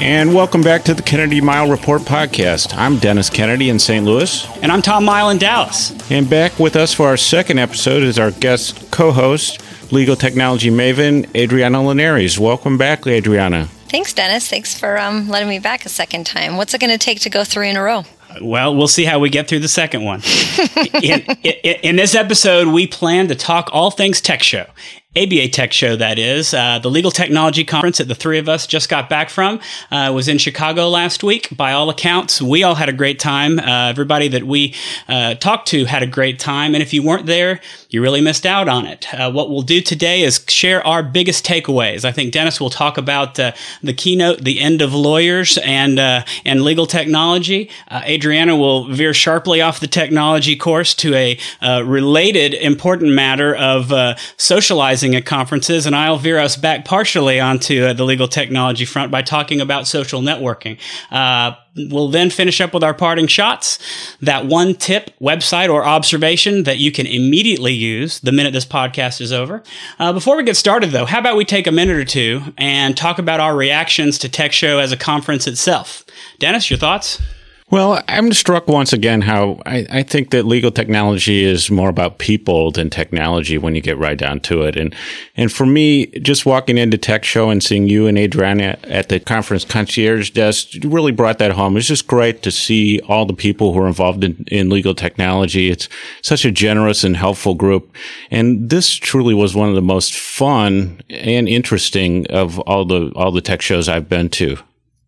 And welcome back to the Kennedy Mighell Report podcast. I'm Dennis Kennedy in St. Louis. And I'm Tom Mighell in Dallas. And back with us for our second episode is our guest co host, legal technology maven, Adriana Linares. Welcome back, Adriana. Thanks, Dennis. Thanks for um, letting me back a second time. What's it going to take to go three in a row? Well, we'll see how we get through the second one. in, in, in, this episode, we plan to talk all things tech show. ABA Tech Show, that is. Uh, the Legal Technology Conference that the three of us just got back from uh, was in Chicago last week. By all accounts, we all had a great time. Uh, everybody that we uh, talked to had a great time. And if you weren't there, you really missed out on it. Uh, what we'll do today is share our biggest takeaways. I think Dennis will talk about uh, the keynote, the end of lawyers and, and legal technology. Adriana will veer sharply off the technology course to a related important matter of socializing at conferences, and I'll veer us back partially onto uh, the legal technology front by talking about social networking. Uh, we'll then finish up with our parting shots. That one tip, website, or observation that you can immediately use the minute this podcast is over. Uh, before we get started, though, how about we take a minute or two and talk about our reactions to Tech Show as a conference itself? Dennis, your thoughts? Well, I'm struck once again how I, I, think that legal technology is more about people than technology when you get right down to it. And and for me, just walking into Tech Show and seeing you and Adriana at the conference concierge desk really brought that home. It's just great to see all the people who are involved in, in legal technology. It's such a generous and helpful group. And this truly was one of the most fun and interesting of all the all the tech shows I've been to.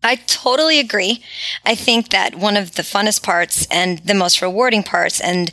I totally agree. I think that one of the funnest parts and the most rewarding parts and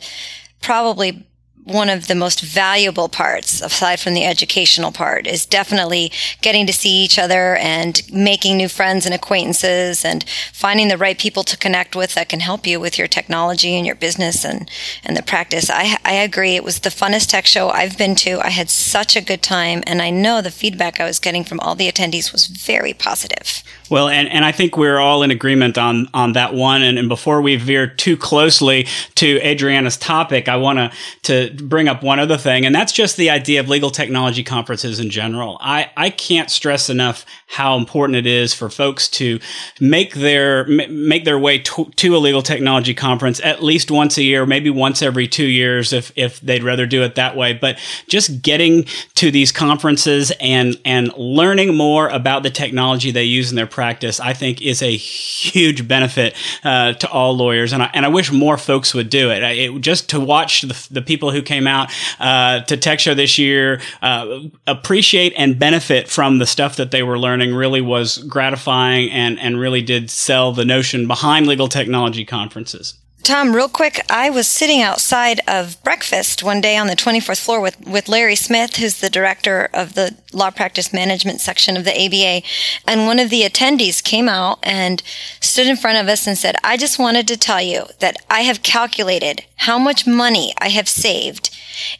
probably one of the most valuable parts, aside from the educational part, is definitely getting to see each other and making new friends and acquaintances and finding the right people to connect with that can help you with your technology and your business and, and the practice. I, I agree. It was the funnest tech show I've been to. I had such a good time, and I know the feedback I was getting from all the attendees was very positive. Well, and, and I think we're all in agreement on, on that one. And, and before we veer too closely to Adriana's topic, I want to bring up one other thing, and that's just the idea of legal technology conferences in general. I, I can't stress enough how important it is for folks to make their make their way to, to, a legal technology conference at least once a year, maybe once every two years, if if they'd rather do it that way. But just getting to these conferences and and learning more about the technology they use in their practice, I think, is a huge benefit uh, to all lawyers, and I and I wish more folks would do it. it just to watch the, the people who came out uh, to Tech Show this year uh, appreciate and benefit from the stuff that they were learning really was gratifying and, and really did sell the notion behind legal technology conferences. Tom, real quick, I was sitting outside of breakfast one day on the 24th floor with, with Larry Smith, who's the director of the law practice management section of the ABA. And one of the attendees came out and stood in front of us and said, I just wanted to tell you that I have calculated how much money I have saved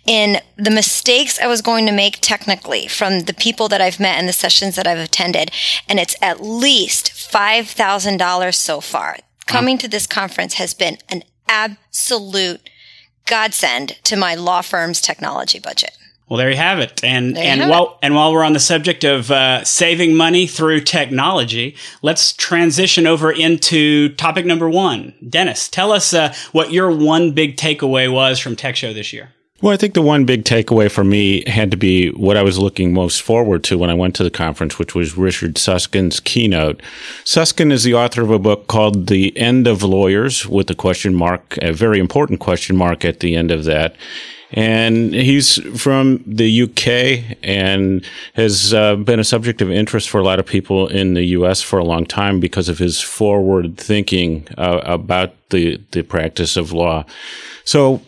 in the mistakes I was going to make technically from the people that I've met and the sessions that I've attended. And it's at least $5,000 so far. Coming to this conference has been an absolute godsend to my law firm's technology budget. Well, there you have it. And and while it. and while we're on the subject of uh, saving money through technology, let's transition over into topic number one. Dennis, tell us uh, what your one big takeaway was from Tech Show this year. Well, I think the one big takeaway for me had to be what I was looking most forward to when I went to the conference, which was Richard Susskind's keynote. Susskind is the author of a book called The End of Lawyers with a question mark, a very important question mark at the end of that. And he's from the UK and has uh, been a subject of interest for a lot of people in the US for a long time because of his forward thinking uh, about the, the practice of law. So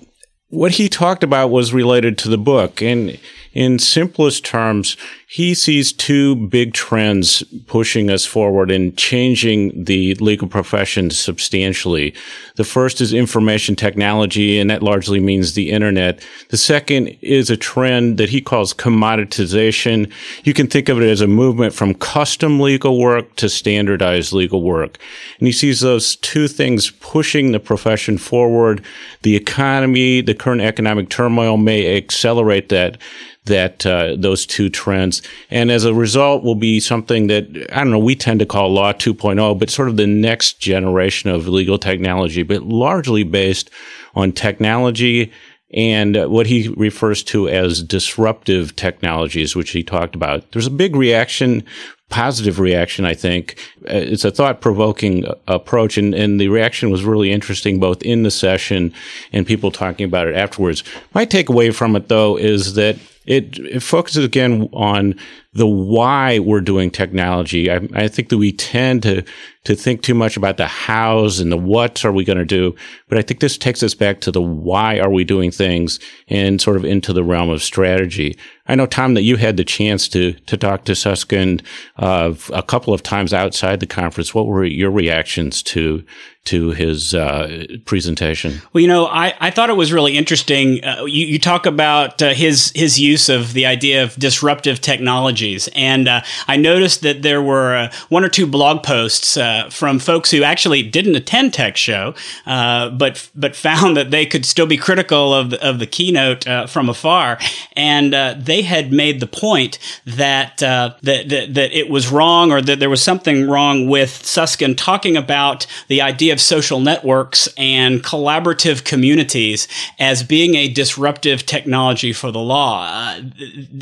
what he talked about was related to the book. And in simplest terms, he sees two big trends pushing us forward and changing the legal profession substantially. The first is information technology, and that largely means the internet. The second is a trend that he calls commoditization. You can think of it as a movement from custom legal work to standardized legal work. And he sees those two things pushing the profession forward. The economy, the current economic turmoil may accelerate that that uh, those two trends. And as a result, will be something that I don't know. We tend to call Law 2.0, but sort of the next generation of legal technology, but largely based on technology and what he refers to as disruptive technologies, which he talked about. There's a big reaction positive reaction, I think. Uh, it's a thought provoking approach, and, and the reaction was really interesting both in the session and people talking about it afterwards. My takeaway from it, though, is that it, it focuses again on the why we're doing technology. I, I think that we tend to to think too much about the hows and the what are we going to do, but I think this takes us back to the why are we doing things and sort of into the realm of strategy. I know Tom that you had the chance to to talk to Susskind uh, a couple of times outside the conference. What were your reactions to to his uh, presentation? Well, you know, I, I thought it was really interesting. Uh, you, you, talk about uh, his his use of the idea of disruptive technologies, and uh, I noticed that there were uh, one or two blog posts uh, from folks who actually didn't attend Tech Show, but but found that they could still be critical of the, of the keynote from afar, and they had made the point that, that that that it was wrong or that there was something wrong with Susskind talking about the idea of social networks and collaborative communities as being a disruptive technology for the law. Uh,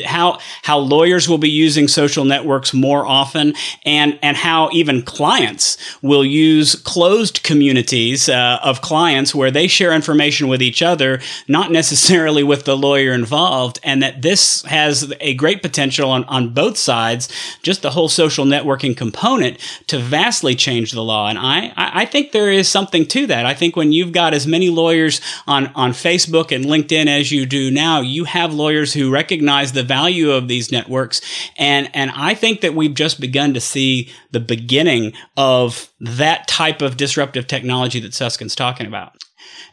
how how lawyers will be using social networks more often, and and how even clients will use closed communities uh, of clients where they share information with each other, not necessarily with the lawyer involved, and that this has a great potential on, on both sides, just the whole social networking component to vastly change the law. And I, I think there is something to that. I think when you've got as many lawyers on, on Facebook and LinkedIn as you do now, you have lawyers who recognize the value of these networks. And, and I think that we've just begun to see the beginning of that type of disruptive technology that Susskind's talking about.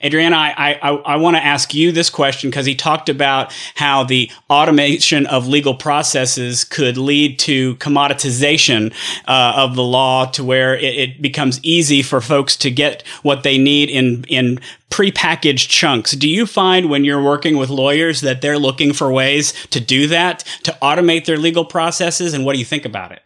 Adriana, I, I, I want to ask you this question because he talked about how the automation of legal processes could lead to commoditization uh, of the law to where it, it, becomes easy for folks to get what they need in, in prepackaged chunks. Do you find when you're working with lawyers that they're looking for ways to do that, to automate their legal processes? And what do you think about it?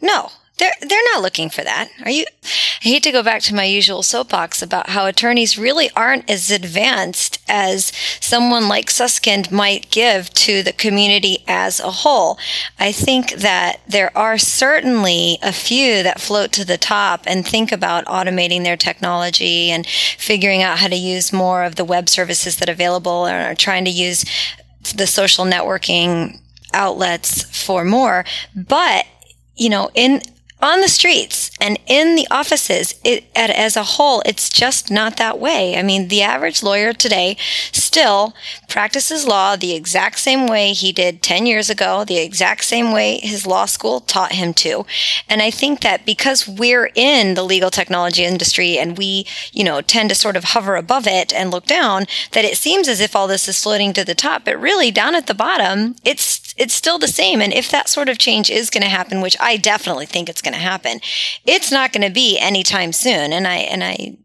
No, they're they're not looking for that. Are you? I hate to go back to my usual soapbox about how attorneys really aren't as advanced as someone like Susskind might give to the community as a whole. I think that there are certainly a few that float to the top and think about automating their technology and figuring out how to use more of the web services that are available and are trying to use the social networking outlets for more. But you know, in on the streets and in the offices it, as a whole it's just not that way. I mean the average lawyer today still practices law the exact same way he did 10 years ago the exact same way his law school taught him to. And i think that because we're in the legal technology industry and we you know tend to sort of hover above it and look down that it seems as if all this is floating to the top. But really down at the bottom it's it's still the same. And if that sort of change is going to happen, which I definitely think it's going to happen, it's not going to be anytime soon. And I, and I,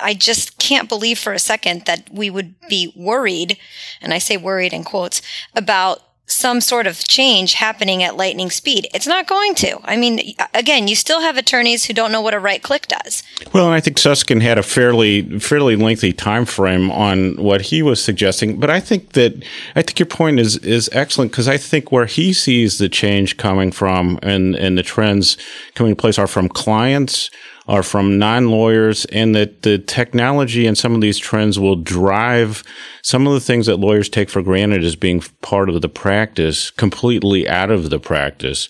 I just can't believe for a second that we would be worried, and I say worried in quotes, about some sort of change happening at lightning speed. It's not going to. I mean, again, you still have attorneys who don't know what a right click does. Well, I think Susskind had a fairly fairly lengthy time frame on what he was suggesting, but I think that I think your point is is excellent because I think where he sees the change coming from and and the trends coming in place are from clients are from non lawyers, and that the technology and some of these trends will drive some of the things that lawyers take for granted as being part of the practice completely out of the practice.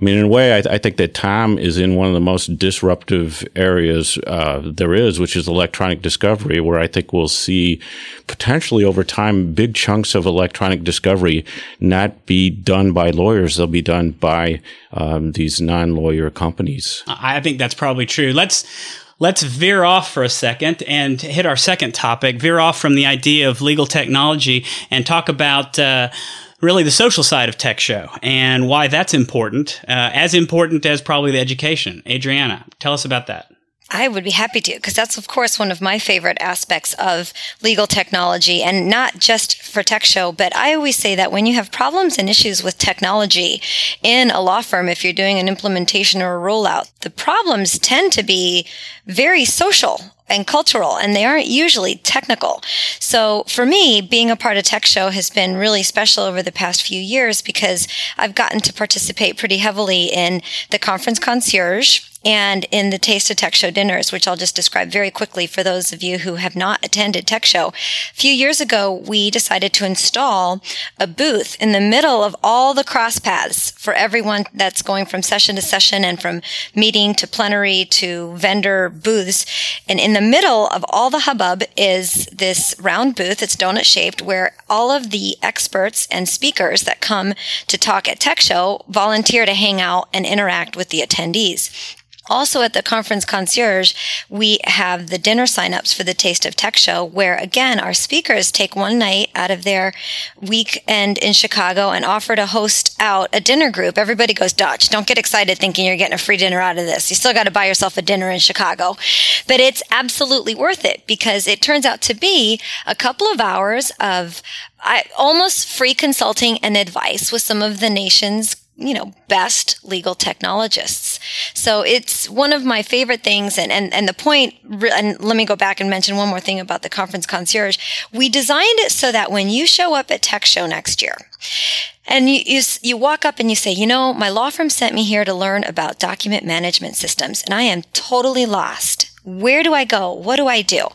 I mean, in a way, I, I think that Tom is in one of the most disruptive areas uh, there is, which is electronic discovery, where I think we'll see potentially over time big chunks of electronic discovery not be done by lawyers; they'll be done by um, these non-lawyer companies. I think that's probably true. Let's let's veer off for a second and hit our second topic. Veer off from the idea of legal technology and talk about. Uh, really the social side of Tech Show and why that's important, uh, as important as probably the education. Adriana, tell us about that. I would be happy to, because that's, of course, one of my favorite aspects of legal technology, and not just for Tech Show, but I always say that when you have problems and issues with technology in a law firm, if you're doing an implementation or a rollout, the problems tend to be very social and cultural, and they aren't usually technical. So for me, being a part of Tech Show has been really special over the past few years because I've gotten to participate pretty heavily in the conference concierge and in the Taste of Tech Show dinners, which I'll just describe very quickly for those of you who have not attended Tech Show. A few years ago, we decided to install a booth in the middle of all the cross paths for everyone that's going from session to session and from meeting to plenary to vendor booths. And in the middle of all the hubbub is this round booth. It's donut shaped where all of the experts and speakers that come to talk at Tech Show volunteer to hang out and interact with the attendees. Also at the conference concierge, we have the dinner signups for the Taste of Tech show where again, our speakers take one night out of their weekend in Chicago and offer to host out a dinner group. Everybody goes Dutch. Don't get excited thinking you're getting a free dinner out of this. You still got to buy yourself a dinner in Chicago, but it's absolutely worth it because it turns out to be a couple of hours of I, almost free consulting and advice with some of the nation's you know, best legal technologists. So it's one of my favorite things. And, and, and the point, and let me go back and mention one more thing about the conference concierge. We designed it so that when you show up at Tech Show next year, and you, you, you walk up and you say, you know, my law firm sent me here to learn about document management systems, and I am totally lost. Where do I go? What do I do?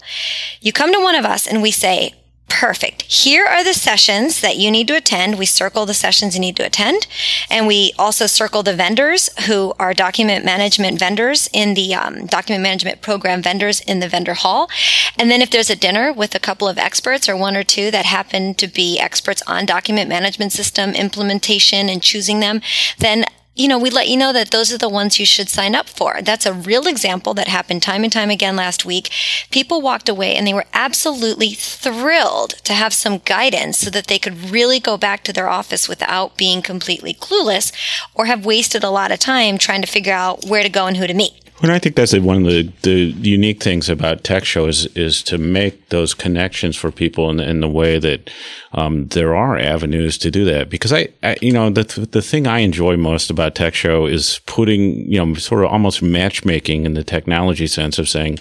You come to one of us and we say, Perfect. Here are the sessions that you need to attend. We circle the sessions you need to attend. And we also circle the vendors who are document management vendors in the um, document management program vendors in the vendor hall. And then if there's a dinner with a couple of experts or one or two that happen to be experts on document management system implementation and choosing them, then you know, we let you know that those are the ones you should sign up for. That's a real example that happened time and time again last week. People walked away and they were absolutely thrilled to have some guidance so that they could really go back to their office without being completely clueless or have wasted a lot of time trying to figure out where to go and who to meet. Well, I think that's one of the, the unique things about tech show is, is to make those connections for people in, in the way that um, there are avenues to do that. Because I, I, you know, the the thing I enjoy most about tech show is putting, you know, sort of almost matchmaking in the technology sense of saying,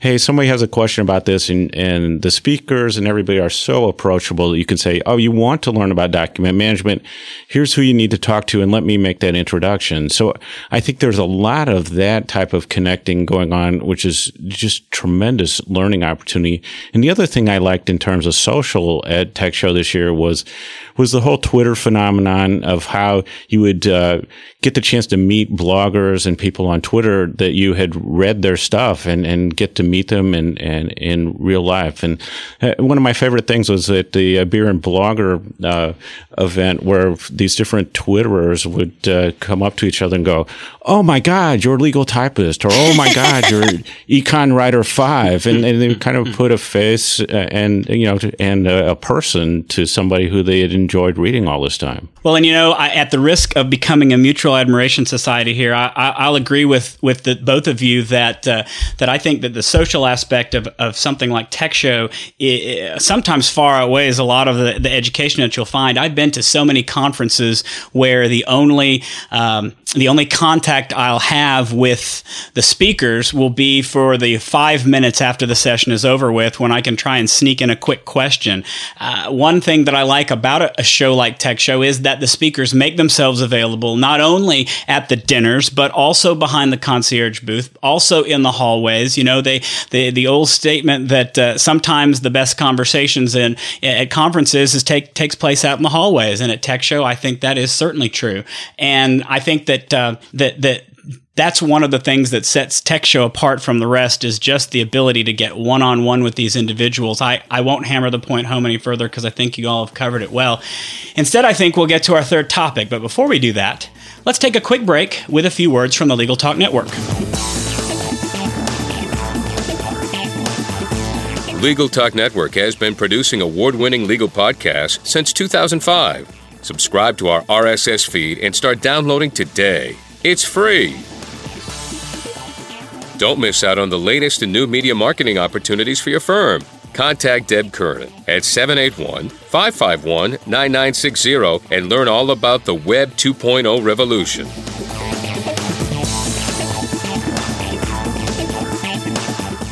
hey, somebody has a question about this, and and the speakers and everybody are so approachable that you can say, oh, you want to learn about document management? Here's who you need to talk to, and let me make that introduction. So I think there's a lot of that type of connecting going on, which is just tremendous learning opportunity. And the other thing I liked in terms of social at Tech Show this year was was the whole Twitter phenomenon of how you would uh, get the chance to meet bloggers and people on Twitter that you had read their stuff and, and get to meet them in, in, in real life. And uh, one of my favorite things was at the uh, Beer and Blogger uh, event where these different Twitterers would uh, come up to each other and go, Oh my God, you're a legal typist or oh my God, you're Econ Writer Five, and, and, they kind of put a face uh, and you know and a, a, person to somebody who they had enjoyed reading all this time. Well, and you know, I, at the risk of becoming a mutual admiration society here, I, will agree with with the, both of you that uh, that I think that the social aspect of, of something like Tech Show sometimes far outweighs a lot of the, the education that you'll find. I've been to so many conferences where the only um, the only contact I'll have with the speakers will be for the five minutes after the session is over with when I can try and sneak in a quick question. Uh, one thing that I like about a, a show like Tech Show is that the speakers make themselves available not only at the dinners, but also behind the concierge booth, also in the hallways. You know, they, the, the old statement that uh, sometimes the best conversations in at conferences is take takes place out in the hallways, and at Tech Show, I think that is certainly true. And I think that uh, that that that's one of the things that sets Tech Show apart from the rest is just the ability to get one on one with these individuals. I, I won't hammer the point home any further because I think you all have covered it well. Instead, I think we'll get to our third topic. But before we do that, let's take a quick break with a few words from the Legal Talk Network. Legal Talk Network has been producing award winning legal podcasts since 2005. Subscribe to our RSS feed and start downloading today. It's free. Don't miss out on the latest and new media marketing opportunities for your firm. Contact Deb Kernan at 781 551 9960 and learn all about the Web 2.0 revolution.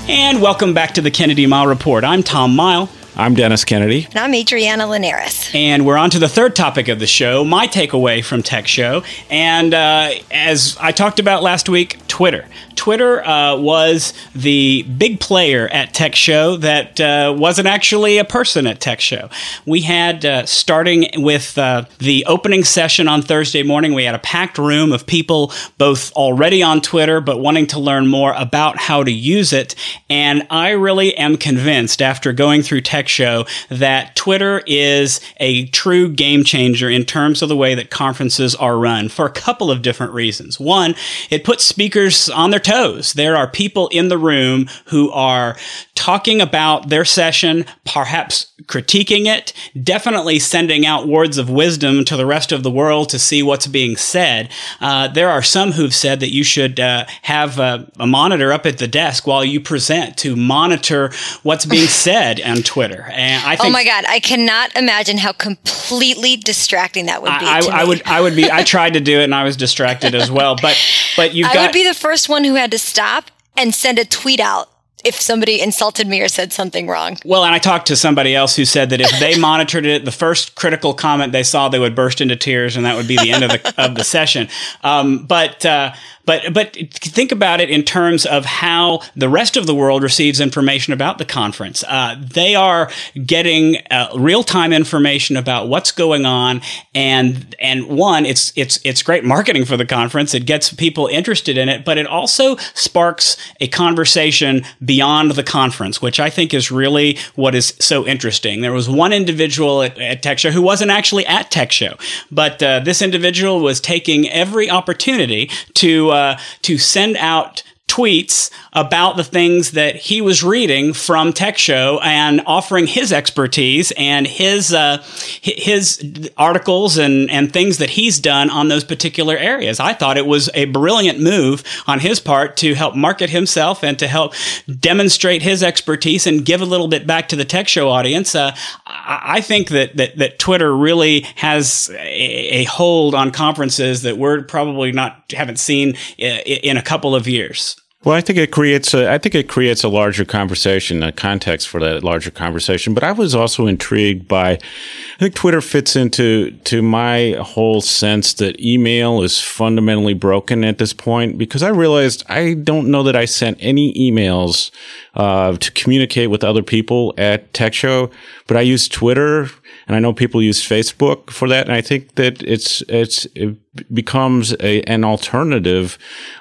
And welcome back to the Kennedy Mighell Report. I'm Tom Mighell. I'm Dennis Kennedy. And I'm Adriana Linares. And we're on to the third topic of the show, my takeaway from Tech Show. And uh, as I talked about last week, Twitter. Twitter uh, was the big player at Tech Show that uh, wasn't actually a person at Tech Show. We had, uh, starting with uh, the opening session on Thursday morning, we had a packed room of people both already on Twitter but wanting to learn more about how to use it. And I really am convinced after going through Tech Show that Twitter is a true game changer in terms of the way that conferences are run for a couple of different reasons. One, it puts speakers on their toes. There are people in the room who are talking about their session, perhaps critiquing it, definitely sending out words of wisdom to the rest of the world to see what's being said. Uh, there are some who've said that you should uh, have a, a, monitor up at the desk while you present to monitor what's being said on Twitter. And I oh think, oh my god, I cannot imagine how completely distracting that would be. I, I, I would, I would be. I tried to do it and I was distracted as well. But, but you've I got. would be the first one who had to stop and send a tweet out if somebody insulted me or said something wrong. Well, and I talked to somebody else who said that if they monitored it, the first critical comment they saw, they would burst into tears, and that would be the end of the of the session. Um, but uh, but but think about it in terms of how the rest of the world receives information about the conference. Uh, they are getting uh, real time information about what's going on, and and one, it's it's it's great marketing for the conference. It gets people interested in it, but it also sparks a conversation beyond the conference, which I think is really what is so interesting. There was one individual at, at Tech Show who wasn't actually at Tech Show, but uh, this individual was taking every opportunity to uh, to send out tweets about the things that he was reading from Tech Show and offering his expertise and his uh, his articles and and things that he's done on those particular areas. I thought it was a brilliant move on his part to help market himself and to help demonstrate his expertise and give a little bit back to the Tech Show audience. Uh, I think that, that that Twitter really has a, a hold on conferences that we're probably not haven't seen in a couple of years. Well, I think it creates a, I think it creates a larger conversation, a context for that larger conversation. But I was also intrigued by, I think Twitter fits into to my whole sense that email is fundamentally broken at this point because I realized I don't know that I sent any emails uh, to communicate with other people at Tech Show, but I use Twitter and I know people use Facebook for that. And I think that it's it's it becomes a, an alternative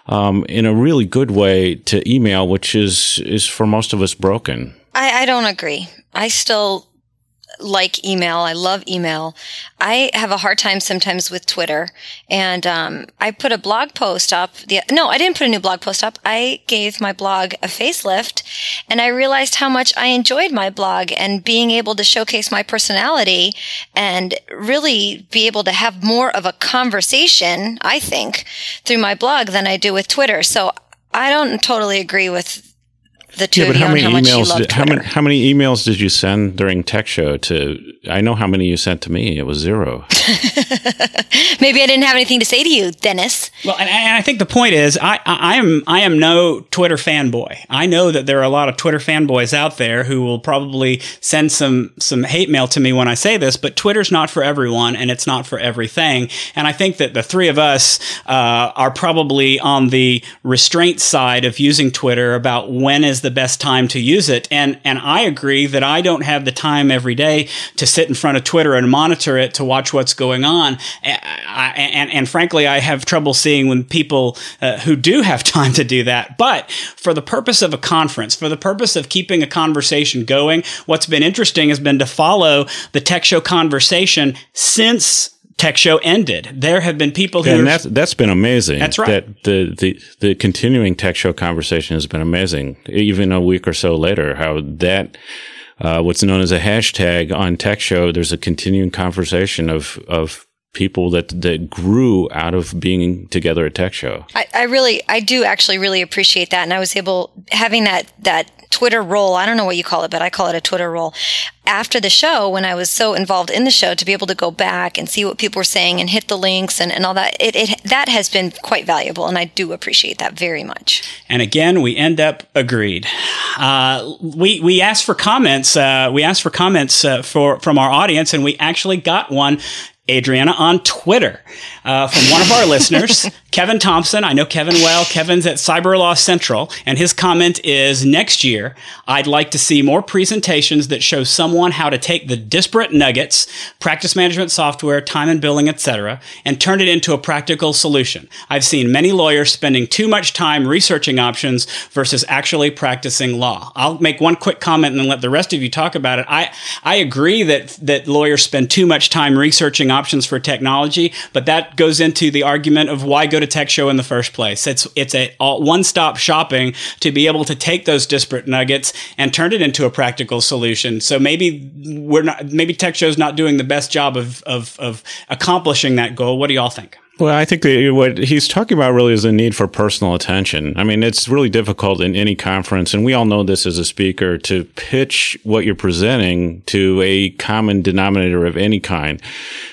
um, in a really good way to email, which is is for most of us broken. I, I don't agree. I still like email. I love email. I have a hard time sometimes with Twitter. And um, I put a blog post up. The, no, I didn't put a new blog post up. I gave my blog a facelift and I realized how much I enjoyed my blog and being able to showcase my personality and really be able to have more of a conversation, I think, through my blog than I do with Twitter. So I don't totally agree with the two yeah, of but you how many on how much you emails? Did, how many how many emails did you send during Tech Show? To I know how many you sent to me. It was zero. Maybe I didn't have anything to say to you, Dennis. Well, and, and I think the point is, I, I, I am I am no Twitter fanboy. I know that there are a lot of Twitter fanboys out there who will probably send some some hate mail to me when I say this, but Twitter's not for everyone, and it's not for everything. And I think that the three of us uh, are probably on the restraint side of using Twitter about when is the best time to use it. And and I agree that I don't have the time every day to sit in front of Twitter and monitor it to watch what's going on. And, and, and frankly, I have trouble seeing when people uh, who do have time to do that. But for the purpose of a conference, for the purpose of keeping a conversation going, what's been interesting has been to follow the tech show conversation since tech show ended. There have been people who and that's that's been amazing. That's right. That the the the continuing Tech Show conversation has been amazing. Even a week or so later, how that. Uh, what's known as a hashtag on Tech Show. There's a continuing conversation of of people that that grew out of being together at Tech Show. I, I really, I do actually really appreciate that, and I was able having that that Twitter role. I don't know what you call it, but I call it a Twitter role. After the show, when I was so involved in the show, to be able to go back and see what people were saying and hit the links and, and all that, it, it that has been quite valuable, and I do appreciate that very much. And again, we end up agreed. Uh, we we asked for comments. Uh, we asked for comments uh, for from our audience, and we actually got one. Adriana on Twitter uh, from one of our listeners, Kevin Thompson. I know Kevin well. Kevin's at Cyber Law Central, and his comment is next year, I'd like to see more presentations that show someone how to take the disparate nuggets, practice management software, time and billing, etc., and turn it into a practical solution. I've seen many lawyers spending too much time researching options versus actually practicing law. I'll make one quick comment and then let the rest of you talk about it. I, I agree that, that lawyers spend too much time researching options for technology, but that goes into the argument of why go to tech show in the first place. It's it's a one stop shopping to be able to take those disparate nuggets and turn it into a practical solution. So maybe we're not maybe tech show's not doing the best job of of, of accomplishing that goal. What do y'all think? Well, I think that what he's talking about really is the need for personal attention. I mean, it's really difficult in any conference, and we all know this as a speaker, to pitch what you're presenting to a common denominator of any kind.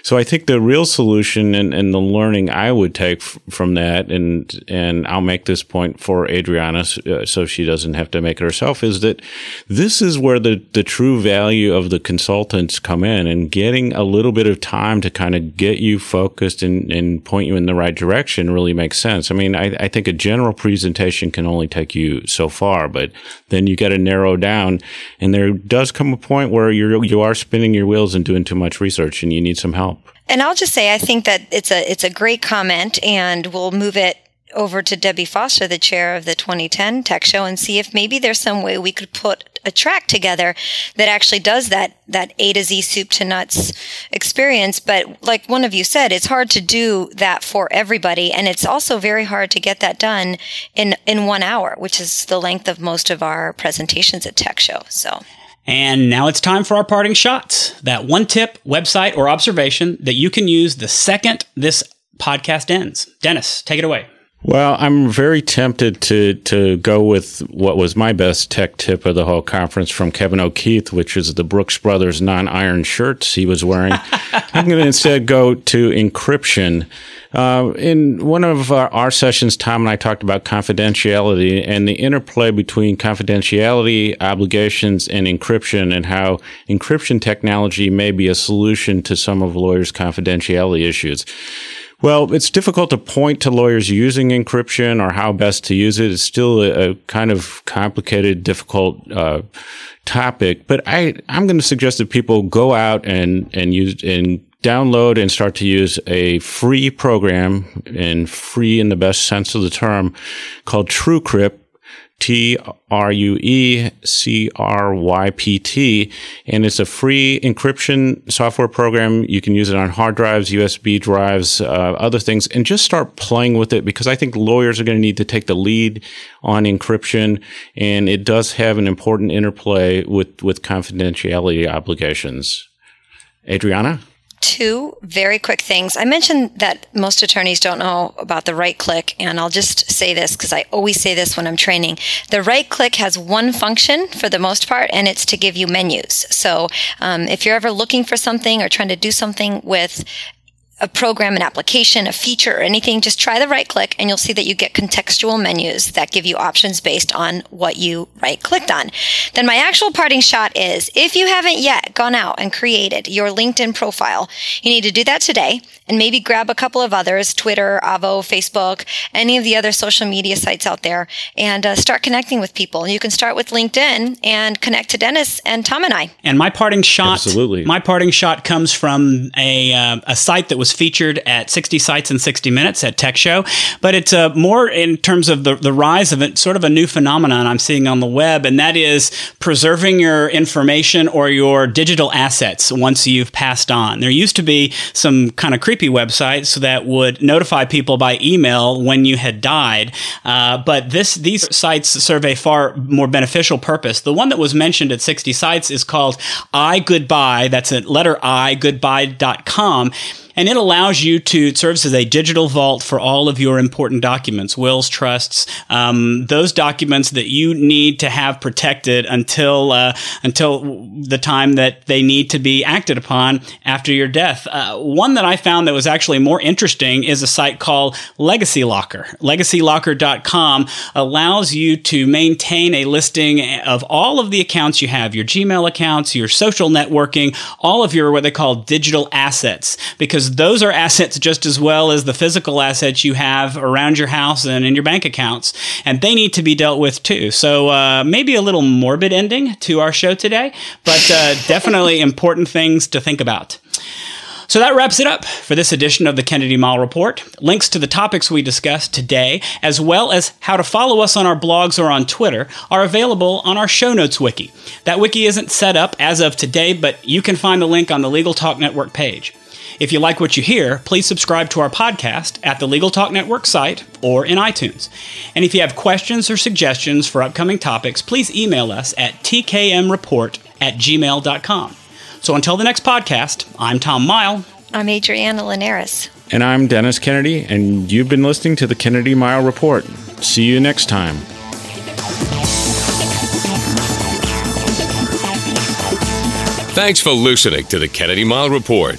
So I think the real solution and, and the learning I would take f- from that, and and I'll make this point for Adriana uh, so she doesn't have to make it herself, is that this is where the, the true value of the consultants come in and getting a little bit of time to kind of get you focused and, and point you in the right direction really makes sense. I mean, I, I think a general presentation can only take you so far, but then you got to narrow down. And there does come a point where you're you are spinning your wheels and doing too much research, and you need some help. And I'll just say, I think that it's a it's a great comment, and we'll move it over to Debbie Foster, the chair of the 2010 Tech Show, and see if maybe there's some way we could put a track together that actually does that that A to Z soup to nuts experience. But like one of you said, it's hard to do that for everybody, and it's also very hard to get that done in in one hour, which is the length of most of our presentations at Tech Show. So. And now it's time for our parting shots. That one tip, website, or observation that you can use the second this podcast ends. Dennis, take it away. Well, I'm very tempted to to go with what was my best tech tip of the whole conference from Kevin O'Keefe, which is the Brooks Brothers non-iron shirts he was wearing. I'm going to instead go to encryption. Uh, in one of our, our, sessions, Tom and I talked about confidentiality and the interplay between confidentiality obligations and encryption, and how encryption technology may be a solution to some of lawyers' confidentiality issues. Well, it's difficult to point to lawyers using encryption or how best to use it. It's still a, a kind of complicated, difficult uh, topic. But I, I'm going to suggest that people go out and and use and download and start to use a free program, and free in the best sense of the term, called TrueCrypt. T R U E C R Y P T, and it's a free encryption software program. You can use it on hard drives, USB drives, uh, other things, and just start playing with it because I think lawyers are going to need to take the lead on encryption, and it does have an important interplay with with confidentiality obligations. Adriana. Two very quick things. I mentioned that most attorneys don't know about the right click, and I'll just say this because I always say this when I'm training. The right click has one function for the most part, and it's to give you menus. So um, if you're ever looking for something or trying to do something with a program, an application, a feature, or anything, just try the right click and you'll see that you get contextual menus that give you options based on what you right clicked on. Then my actual parting shot is if you haven't yet gone out and created your LinkedIn profile, you need to do that today and maybe grab a couple of others, Twitter, Avvo, Facebook, any of the other social media sites out there and uh, start connecting with people. You can start with LinkedIn and connect to Dennis and Tom and I. And my parting shot, Absolutely. my parting shot comes from a, uh, a site that was featured at 60 Sites in 60 Minutes at Tech Show, but it's uh, more in terms of the, the rise of it, sort of a new phenomenon I'm seeing on the web, and that is preserving your information or your digital assets once you've passed on. There used to be some kind of creepy websites that would notify people by email when you had died, uh, but this these sites serve a far more beneficial purpose. The one that was mentioned at 60 Sites is called iGoodbye. That's a letter I goodbye.com and it allows you to it serves as a digital vault for all of your important documents, wills, trusts, um, those documents that you need to have protected until uh, until the time that they need to be acted upon after your death. Uh, one that I found that was actually more interesting is a site called Legacy Locker. LegacyLocker.com allows you to maintain a listing of all of the accounts you have, your Gmail accounts, your social networking, all of your what they call digital assets, because those are assets just as well as the physical assets you have around your house and in your bank accounts, and they need to be dealt with too. So uh, maybe a little morbid ending to our show today, but uh, definitely important things to think about. So that wraps it up for this edition of the Kennedy Mighell Report. Links to the topics we discussed today, as well as how to follow us on our blogs or on Twitter, are available on our show notes wiki. That wiki isn't set up as of today, but you can find the link on the Legal Talk Network page. If you like what you hear, please subscribe to our podcast at the Legal Talk Network site or in iTunes. And if you have questions or suggestions for upcoming topics, please email us at tkmreport at gmail.com. So until the next podcast, I'm Tom Mighell. I'm Adriana Linares. And I'm Dennis Kennedy, and you've been listening to the Kennedy Mighell Report. See you next time. Thanks for listening to the Kennedy Mighell Report.